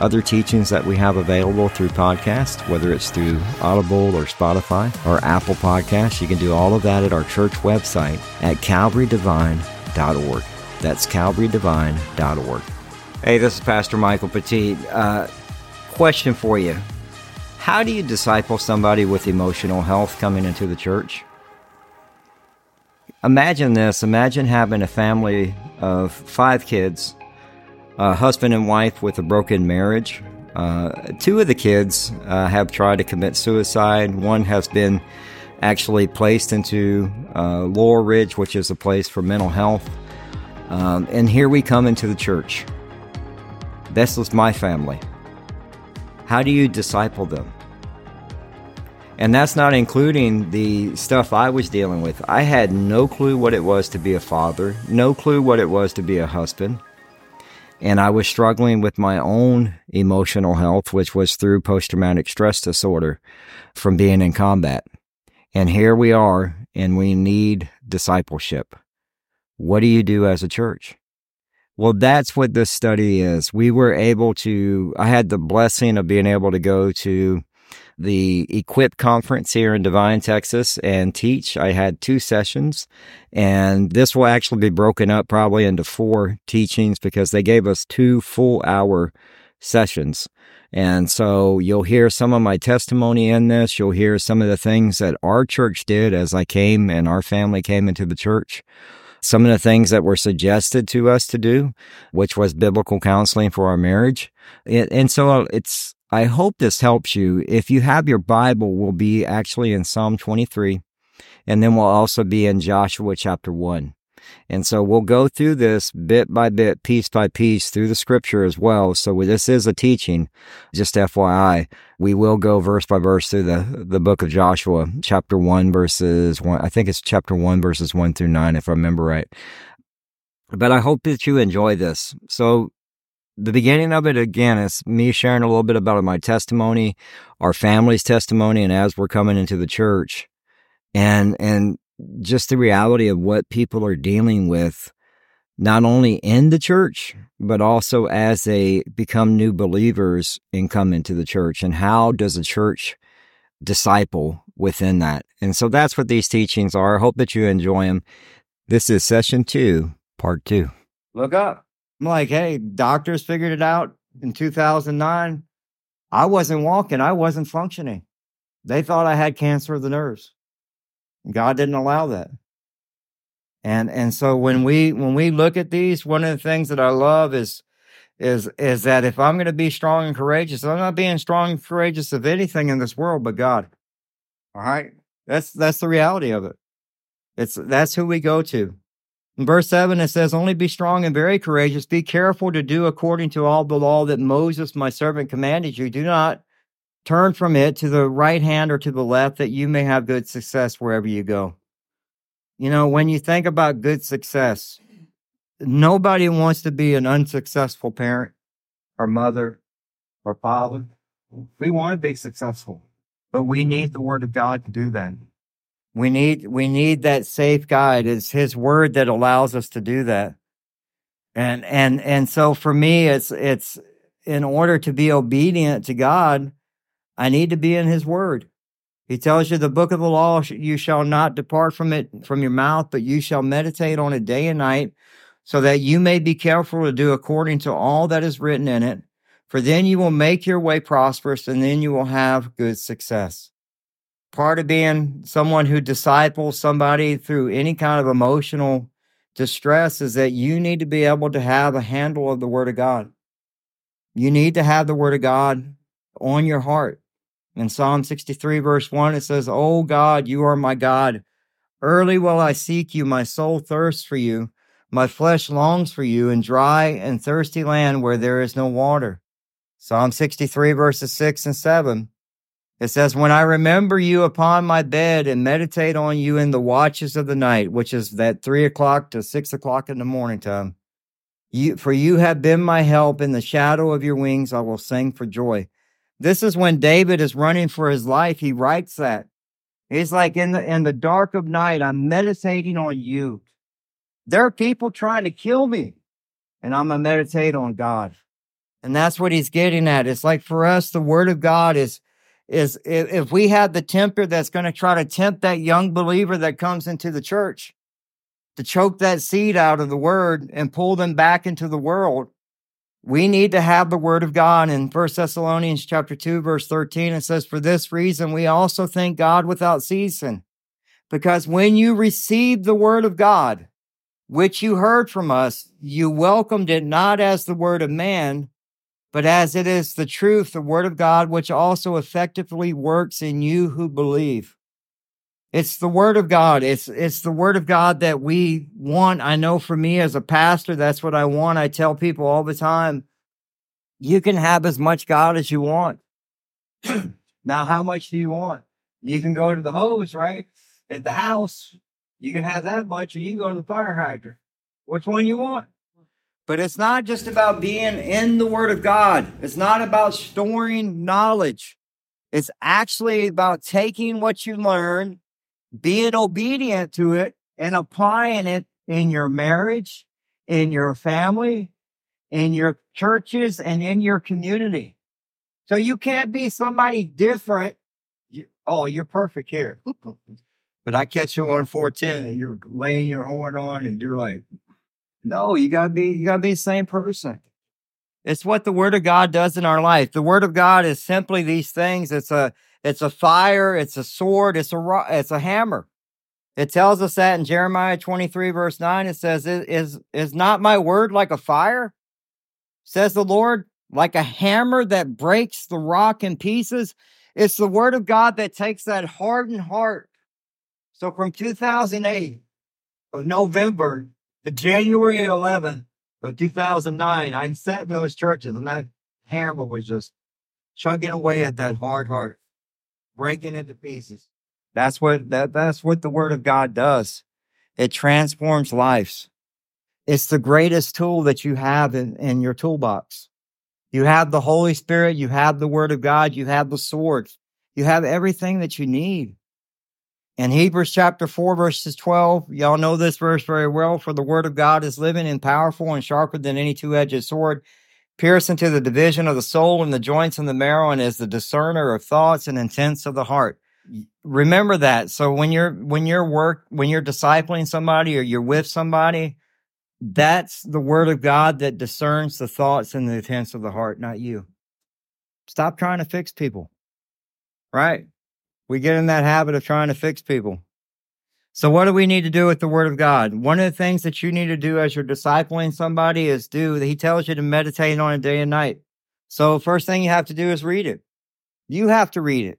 other teachings that we have available through podcast, whether it's through Audible or Spotify or Apple Podcasts. You can do all of that at our church website at calvarydevine.org. That's calvarydevine.org. Hey, this is Pastor Michael Petit. Uh, question for you How do you disciple somebody with emotional health coming into the church? Imagine this imagine having a family of five kids a husband and wife with a broken marriage. Uh, two of the kids uh, have tried to commit suicide. One has been actually placed into uh, Laurel Ridge, which is a place for mental health. Um, and here we come into the church. This is my family. How do you disciple them? And that's not including the stuff I was dealing with. I had no clue what it was to be a father, no clue what it was to be a husband. And I was struggling with my own emotional health, which was through post traumatic stress disorder from being in combat. And here we are, and we need discipleship. What do you do as a church? Well, that's what this study is. We were able to, I had the blessing of being able to go to the Equip conference here in Devine, Texas, and teach. I had two sessions, and this will actually be broken up probably into four teachings because they gave us two full hour sessions. And so you'll hear some of my testimony in this. You'll hear some of the things that our church did as I came and our family came into the church some of the things that were suggested to us to do, which was biblical counseling for our marriage. And so it's I hope this helps you. If you have your Bible, we'll be actually in Psalm 23, and then we'll also be in Joshua chapter 1. And so we'll go through this bit by bit, piece by piece through the scripture as well. So this is a teaching, just FYI. We will go verse by verse through the, the book of Joshua, chapter 1, verses 1. I think it's chapter 1, verses 1 through 9, if I remember right. But I hope that you enjoy this. So the beginning of it again is me sharing a little bit about my testimony, our family's testimony, and as we're coming into the church, and and just the reality of what people are dealing with, not only in the church but also as they become new believers and come into the church, and how does a church disciple within that? And so that's what these teachings are. I hope that you enjoy them. This is session two, part two. Look up. I'm like, hey, doctors figured it out in 2009. I wasn't walking, I wasn't functioning. They thought I had cancer of the nerves. God didn't allow that. And and so when we when we look at these, one of the things that I love is is is that if I'm going to be strong and courageous, I'm not being strong and courageous of anything in this world but God. All right? That's that's the reality of it. It's that's who we go to. In verse 7, it says, Only be strong and very courageous. Be careful to do according to all the law that Moses, my servant, commanded you. Do not turn from it to the right hand or to the left, that you may have good success wherever you go. You know, when you think about good success, nobody wants to be an unsuccessful parent or mother or father. We want to be successful, but we need the word of God to do that. We need we need that safe guide. It's his word that allows us to do that. And and and so for me it's it's in order to be obedient to God, I need to be in his word. He tells you the book of the law you shall not depart from it from your mouth, but you shall meditate on it day and night, so that you may be careful to do according to all that is written in it. For then you will make your way prosperous, and then you will have good success part of being someone who disciples somebody through any kind of emotional distress is that you need to be able to have a handle of the Word of God. You need to have the Word of God on your heart. In Psalm 63, verse 1, it says, Oh God, you are my God. Early will I seek you. My soul thirsts for you. My flesh longs for you in dry and thirsty land where there is no water. Psalm 63, verses 6 and 7. It says, When I remember you upon my bed and meditate on you in the watches of the night, which is that three o'clock to six o'clock in the morning time, you, for you have been my help in the shadow of your wings, I will sing for joy. This is when David is running for his life. He writes that. He's like, in the, in the dark of night, I'm meditating on you. There are people trying to kill me, and I'm going to meditate on God. And that's what he's getting at. It's like for us, the word of God is, is if, we have the temper that's going to try to tempt that young believer that comes into the church to choke that seed out of the word and pull them back into the world, we need to have the word of God. In First Thessalonians chapter 2, verse 13, it says, For this reason we also thank God without ceasing. Because when you received the word of God, which you heard from us, you welcomed it not as the word of man, but as it is the truth, the word of God, which also effectively works in you who believe. It's the word of God. It's it's the word of God that we want. I know for me as a pastor, that's what I want. I tell people all the time, you can have as much God as you want. now, how much do you want? You can go to the hose, right? At the house, you can have that much, or you can go to the fire hydrant. Which one you want? But it's not just about being in the Word of God. It's not about storing knowledge. It's actually about taking what you learn being obedient to it and applying it in your marriage, in your family, in your churches, and in your community. So you can't be somebody different. You, oh, you're perfect here. but I catch you on 410 and you're laying your horn on and you're like, no, you gotta be, you gotta be the same person. It's what the word of God does in our life. The word of God is simply these things. It's a, it's a fire, it's a sword, it's a it's a hammer. It tells us that in Jeremiah 23, verse 9, it says, Is, is not my word like a fire? Says the Lord, like a hammer that breaks the rock in pieces. It's the word of God that takes that hardened heart. So from 2008, of November January 11th of 2009, I sat in those churches and that hammer was just chugging away at that hard heart breaking into pieces. That's what that, that's what the word of God does. It transforms lives. It's the greatest tool that you have in, in your toolbox. You have the Holy Spirit, you have the word of God, you have the sword, you have everything that you need. In Hebrews chapter 4, verses 12, y'all know this verse very well. For the word of God is living and powerful and sharper than any two edged sword, piercing to the division of the soul and the joints and the marrow, and is the discerner of thoughts and intents of the heart. Remember that. So when you're when you're work when you're discipling somebody or you're with somebody, that's the word of God that discerns the thoughts and the intents of the heart, not you. Stop trying to fix people. Right? We get in that habit of trying to fix people. So what do we need to do with the word of God? One of the things that you need to do as you're discipling somebody is do, that. he tells you to meditate on it day and night. So first thing you have to do is read it. You have to read it.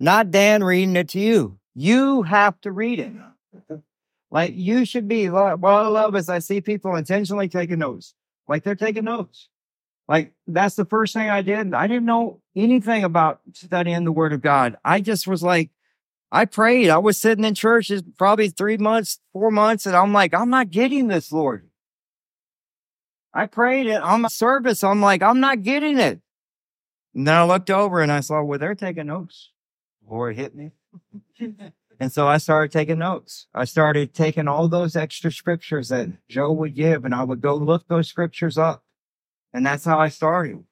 Not Dan reading it to you. You have to read it. Like you should be, what I love is I see people intentionally taking notes. Like they're taking notes. Like that's the first thing I did. I didn't know anything about studying the word of God. I just was like, I prayed. I was sitting in church probably three months, four months, and I'm like, I'm not getting this, Lord. I prayed it on my service. I'm like, I'm not getting it. And then I looked over and I saw, well, they're taking notes. Lord hit me. and so I started taking notes. I started taking all those extra scriptures that Joe would give, and I would go look those scriptures up. And that's how I started.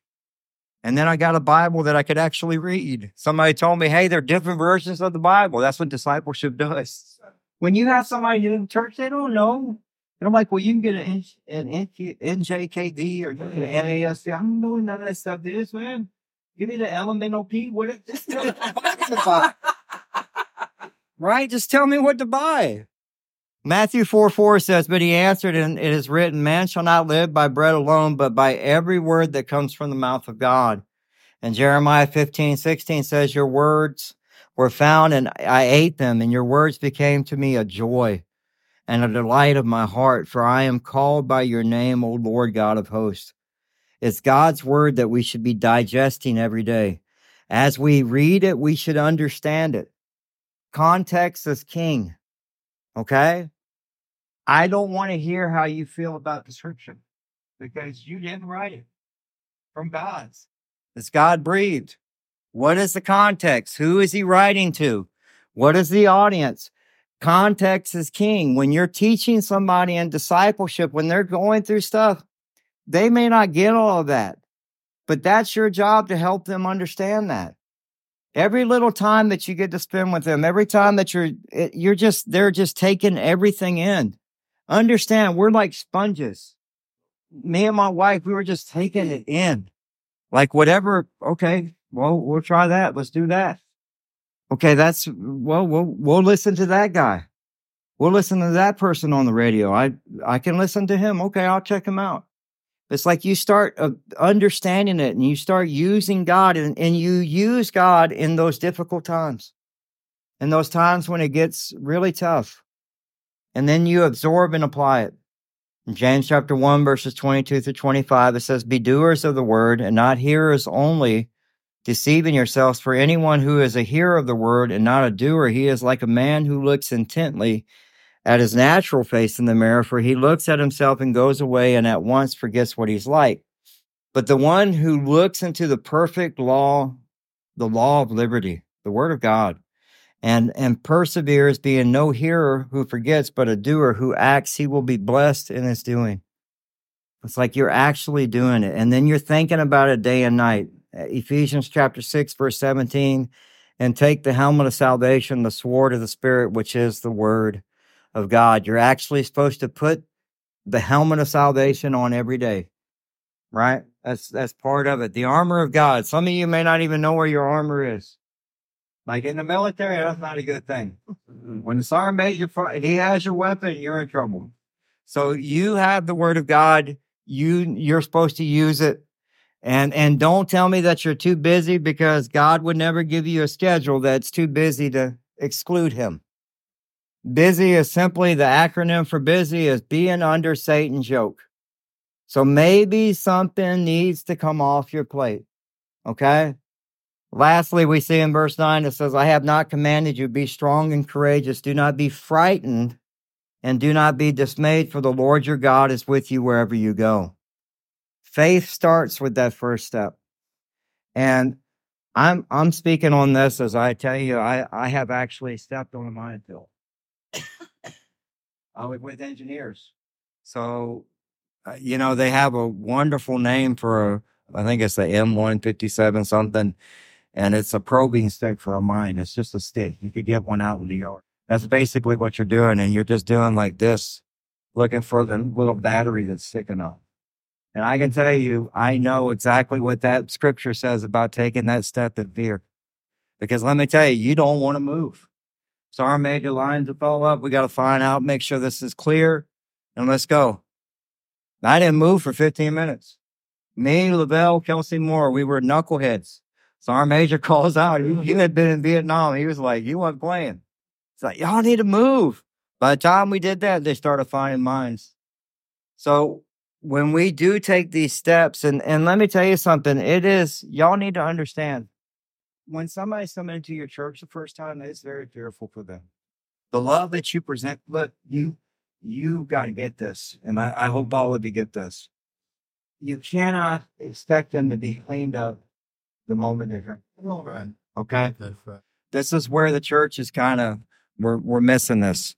And then I got a Bible that I could actually read. Somebody told me, hey, there are different versions of the Bible. That's what discipleship does. When you have somebody in the church, they don't know. And I'm like, well, you can get an, an NJKD or an NASB. I don't know none of that stuff is, man. Give me the elemental P. What to buy. right? Just tell me what to buy. Matthew 4 4 says, But he answered, and it is written, Man shall not live by bread alone, but by every word that comes from the mouth of God. And Jeremiah 15 16 says, Your words were found, and I ate them, and your words became to me a joy and a delight of my heart, for I am called by your name, O Lord God of hosts. It's God's word that we should be digesting every day. As we read it, we should understand it. Context is king. Okay? I don't want to hear how you feel about the scripture because you didn't write it from God's. It's God breathed. What is the context? Who is he writing to? What is the audience? Context is king. When you're teaching somebody in discipleship, when they're going through stuff, they may not get all of that, but that's your job to help them understand that. Every little time that you get to spend with them, every time that you're, eh, you're just, they're just taking everything in. Understand, we're like sponges. Me and my wife, we were just taking it in. Like whatever, okay, well, we'll try that. Let's do that. Okay, that's well, we'll we'll listen to that guy. We'll listen to that person on the radio. I I can listen to him. Okay, I'll check him out. It's like you start uh, understanding it and you start using God and, and you use God in those difficult times. In those times when it gets really tough and then you absorb and apply it. In James chapter 1, verses 22 through 25, it says, Be doers of the word and not hearers only, deceiving yourselves. For anyone who is a hearer of the word and not a doer, he is like a man who looks intently at his natural face in the mirror, for he looks at himself and goes away and at once forgets what he's like. But the one who looks into the perfect law, the law of liberty, the word of God, and and perseveres, being no hearer who forgets, but a doer who acts, he will be blessed in his doing. It's like you're actually doing it, and then you're thinking about it day and night. Ephesians chapter six, verse seventeen, and take the helmet of salvation, the sword of the spirit, which is the word of God. You're actually supposed to put the helmet of salvation on every day, right? That's that's part of it. The armor of God. Some of you may not even know where your armor is. Like in the military, that's not a good thing. Mm-hmm. When the sergeant major, he has your weapon, you're in trouble. So you have the word of God. You you're supposed to use it, and and don't tell me that you're too busy because God would never give you a schedule that's too busy to exclude Him. Busy is simply the acronym for busy is being under Satan's yoke. So maybe something needs to come off your plate. Okay. Lastly, we see in verse 9 it says, I have not commanded you, be strong and courageous. Do not be frightened and do not be dismayed, for the Lord your God is with you wherever you go. Faith starts with that first step. And I'm I'm speaking on this as I tell you, I, I have actually stepped on a minefield. I with engineers. So, uh, you know, they have a wonderful name for a, I think it's the M157 something and it's a probing stick for a mine. It's just a stick. You could get one out in the yard. That's basically what you're doing, and you're just doing like this, looking for the little battery that's sticking up. And I can tell you, I know exactly what that scripture says about taking that step of fear. Because let me tell you, you don't want to move. So our major lines to follow up. We got to find out, make sure this is clear, and let's go. I didn't move for 15 minutes. Me, Lavelle, Kelsey Moore, we were knuckleheads. So our major calls out. He, he had been in Vietnam. He was like, "You weren't playing." It's like y'all need to move. By the time we did that, they started finding mines. So when we do take these steps, and and let me tell you something, it is y'all need to understand. When somebody's coming into your church the first time, it's very fearful for them. The love that you present, look, you you got to get this, and I, I hope all of you get this. You cannot expect them to be cleaned up the moment right. Okay. Right. This is where the church is kind of we're we're missing this.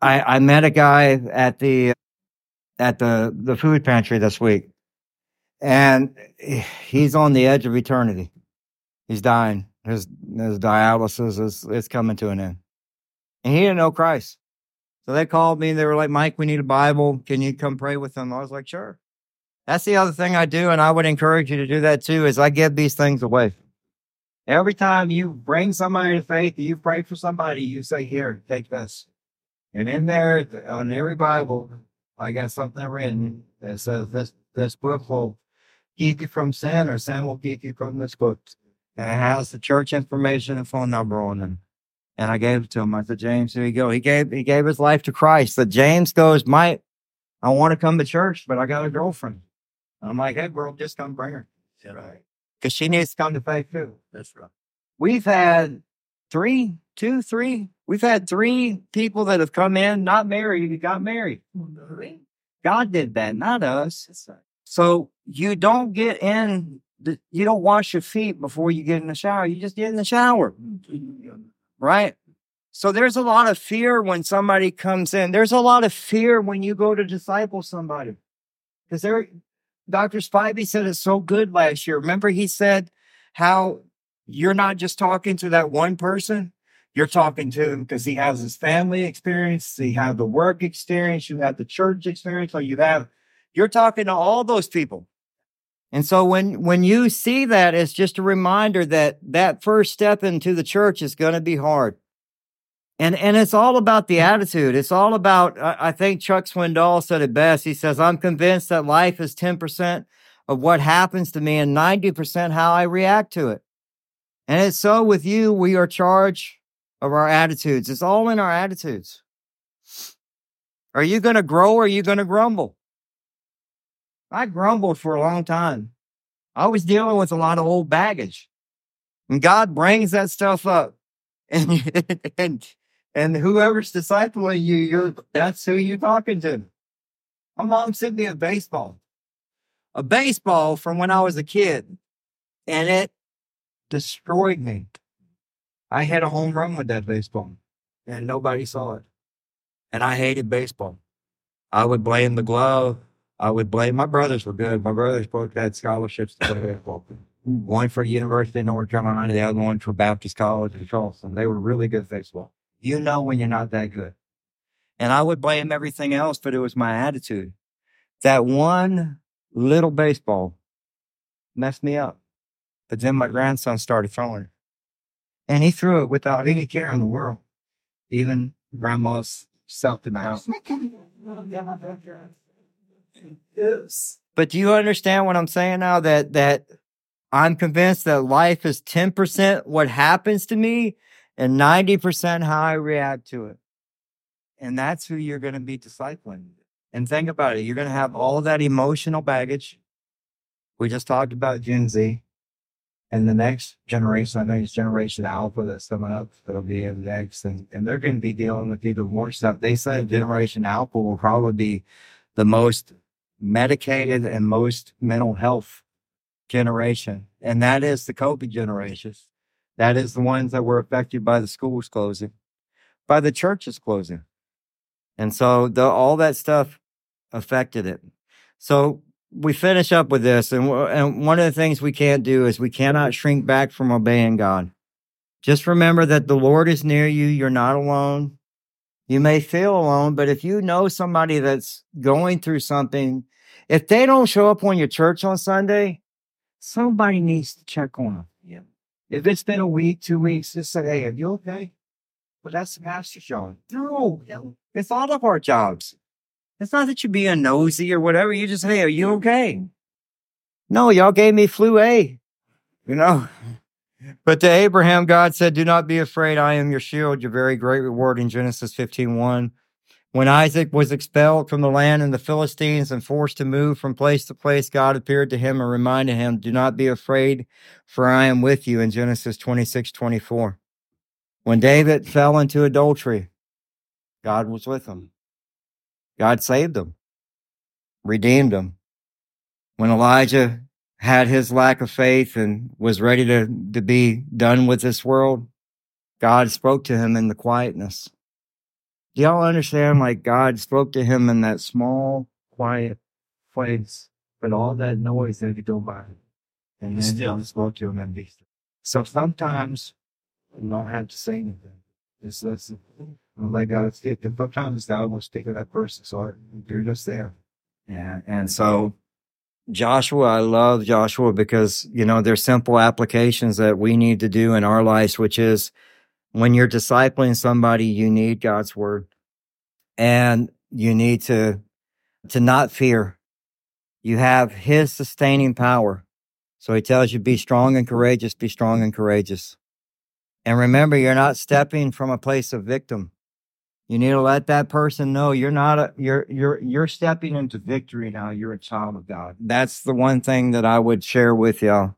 I I met a guy at the at the the food pantry this week, and he's on the edge of eternity. He's dying. His his dialysis is is coming to an end, and he didn't know Christ. So they called me. They were like, "Mike, we need a Bible. Can you come pray with them?" I was like, "Sure." That's the other thing I do, and I would encourage you to do that too, is I give these things away. Every time you bring somebody to faith, you pray for somebody, you say, Here, take this. And in there, on every Bible, I got something written that says this this book will keep you from sin, or sin will keep you from this book. And it has the church information and phone number on it. And I gave it to him. I said, James, here you go. He gave he gave his life to Christ. That James goes, my I want to come to church, but I got a girlfriend. I'm like, hey, girl, just come bring her. Right. Because she needs to come to faith too. That's right. We've had three, two, three. We've had three people that have come in, not married, got married. God did that, not us. Right. So you don't get in, the, you don't wash your feet before you get in the shower. You just get in the shower. Right? So there's a lot of fear when somebody comes in. There's a lot of fear when you go to disciple somebody. Because there, Dr. Spivey said it so good last year. Remember, he said how you're not just talking to that one person, you're talking to him because he has his family experience, he have the work experience, you have the church experience, or you have you're talking to all those people. And so when when you see that, it's just a reminder that that first step into the church is going to be hard. And and it's all about the attitude. It's all about I think Chuck Swindoll said it best. He says, "I'm convinced that life is 10% of what happens to me and 90% how I react to it." And it's so with you, we are charged of our attitudes. It's all in our attitudes. Are you going to grow or are you going to grumble? I grumbled for a long time. I was dealing with a lot of old baggage. And God brings that stuff up. And, and, and whoever's discipling you, you're, that's who you're talking to. My mom sent me a baseball, a baseball from when I was a kid. And it destroyed me. I had a home run with that baseball and nobody saw it. And I hated baseball. I would blame the glove. I would blame my brothers were good. My brothers both had scholarships to play baseball. One for University of North Carolina, the other one for Baptist College in Charleston. They were really good at baseball. You know when you're not that good. And I would blame everything else, but it was my attitude. That one little baseball messed me up. But then my grandson started throwing. it. And he threw it without any care in the world. Even grandma's self in the house. But do you understand what I'm saying now? That that I'm convinced that life is 10% what happens to me and 90% how I react to it. And that's who you're going to be discipling. And think about it. You're going to have all that emotional baggage. We just talked about Gen Z. And the next generation, I think it's Generation Alpha that's coming up, that'll be in next, and, and they're going to be dealing with even more stuff. They said Generation Alpha will probably be the most medicated and most mental health generation. And that is the COVID generation. That is the ones that were affected by the schools closing, by the churches closing. And so the, all that stuff affected it. So we finish up with this, and, and one of the things we can't do is we cannot shrink back from obeying God. Just remember that the Lord is near you. You're not alone. You may feel alone, but if you know somebody that's going through something, if they don't show up on your church on Sunday, somebody needs to check on them. If it's been a week, two weeks, just say, hey, are you okay? Well, that's the pastor's job. No, it's all of our jobs. It's not that you're being nosy or whatever. You just, hey, are you okay? No, y'all gave me flu A, you know. But to Abraham, God said, Do not be afraid. I am your shield, your very great reward in Genesis 15 1. When Isaac was expelled from the land and the Philistines and forced to move from place to place, God appeared to him and reminded him, Do not be afraid, for I am with you in Genesis 26 24. When David fell into adultery, God was with him. God saved him, redeemed him. When Elijah had his lack of faith and was ready to, to be done with this world, God spoke to him in the quietness. Do y'all understand? Like God spoke to him in that small, quiet place, but all that noise that he do by. And then still spoke to him in these. So sometimes you don't have to say anything. Just listen. And let God speak. And sometimes God will speak to that person. So you're just there. Yeah. And so Joshua, I love Joshua because, you know, there's simple applications that we need to do in our lives, which is when you're discipling somebody, you need God's word. and you need to to not fear. You have his sustaining power. So he tells you be strong and courageous, be strong and courageous. And remember, you're not stepping from a place of victim. You need to let that person know you're not a you're you're you're stepping into victory now. You're a child of God. That's the one thing that I would share with y'all.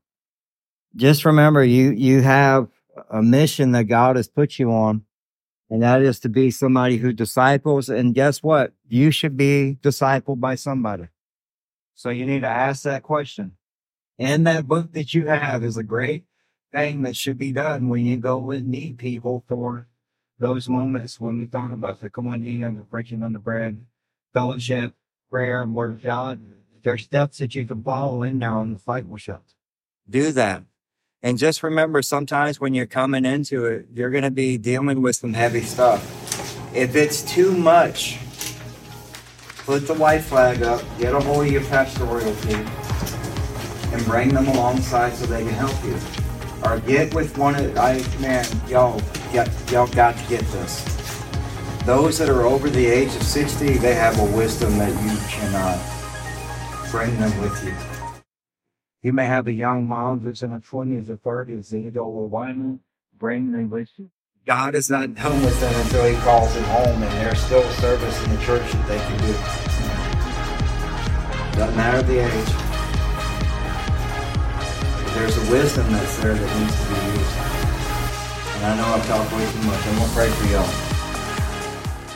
Just remember you you have a mission that God has put you on, and that is to be somebody who disciples. And guess what? You should be discipled by somebody. So you need to ask that question. And that book that you have is a great thing that should be done when you go and meet people for those moments when we talk about the communion and the breaking on the bread, fellowship, prayer, and word of God. There's steps that you can follow in now in the discipleship. Do that. And just remember, sometimes when you're coming into it, you're going to be dealing with some heavy stuff. If it's too much, put the white flag up, get a hold of your pastoral team, and bring them alongside so they can help you. Or get with one of I man, y'all y'all got to get this. Those that are over the age of 60, they have a wisdom that you cannot bring them with you. You may have a young mom who's in her 20s or 30s, and you bring them with you? God is not done with them until He calls them home, and there's still service in the church that they can do. Doesn't matter the age. There's a wisdom that's there that needs to be used. And I know I've talked way too much. I'm going to pray for y'all.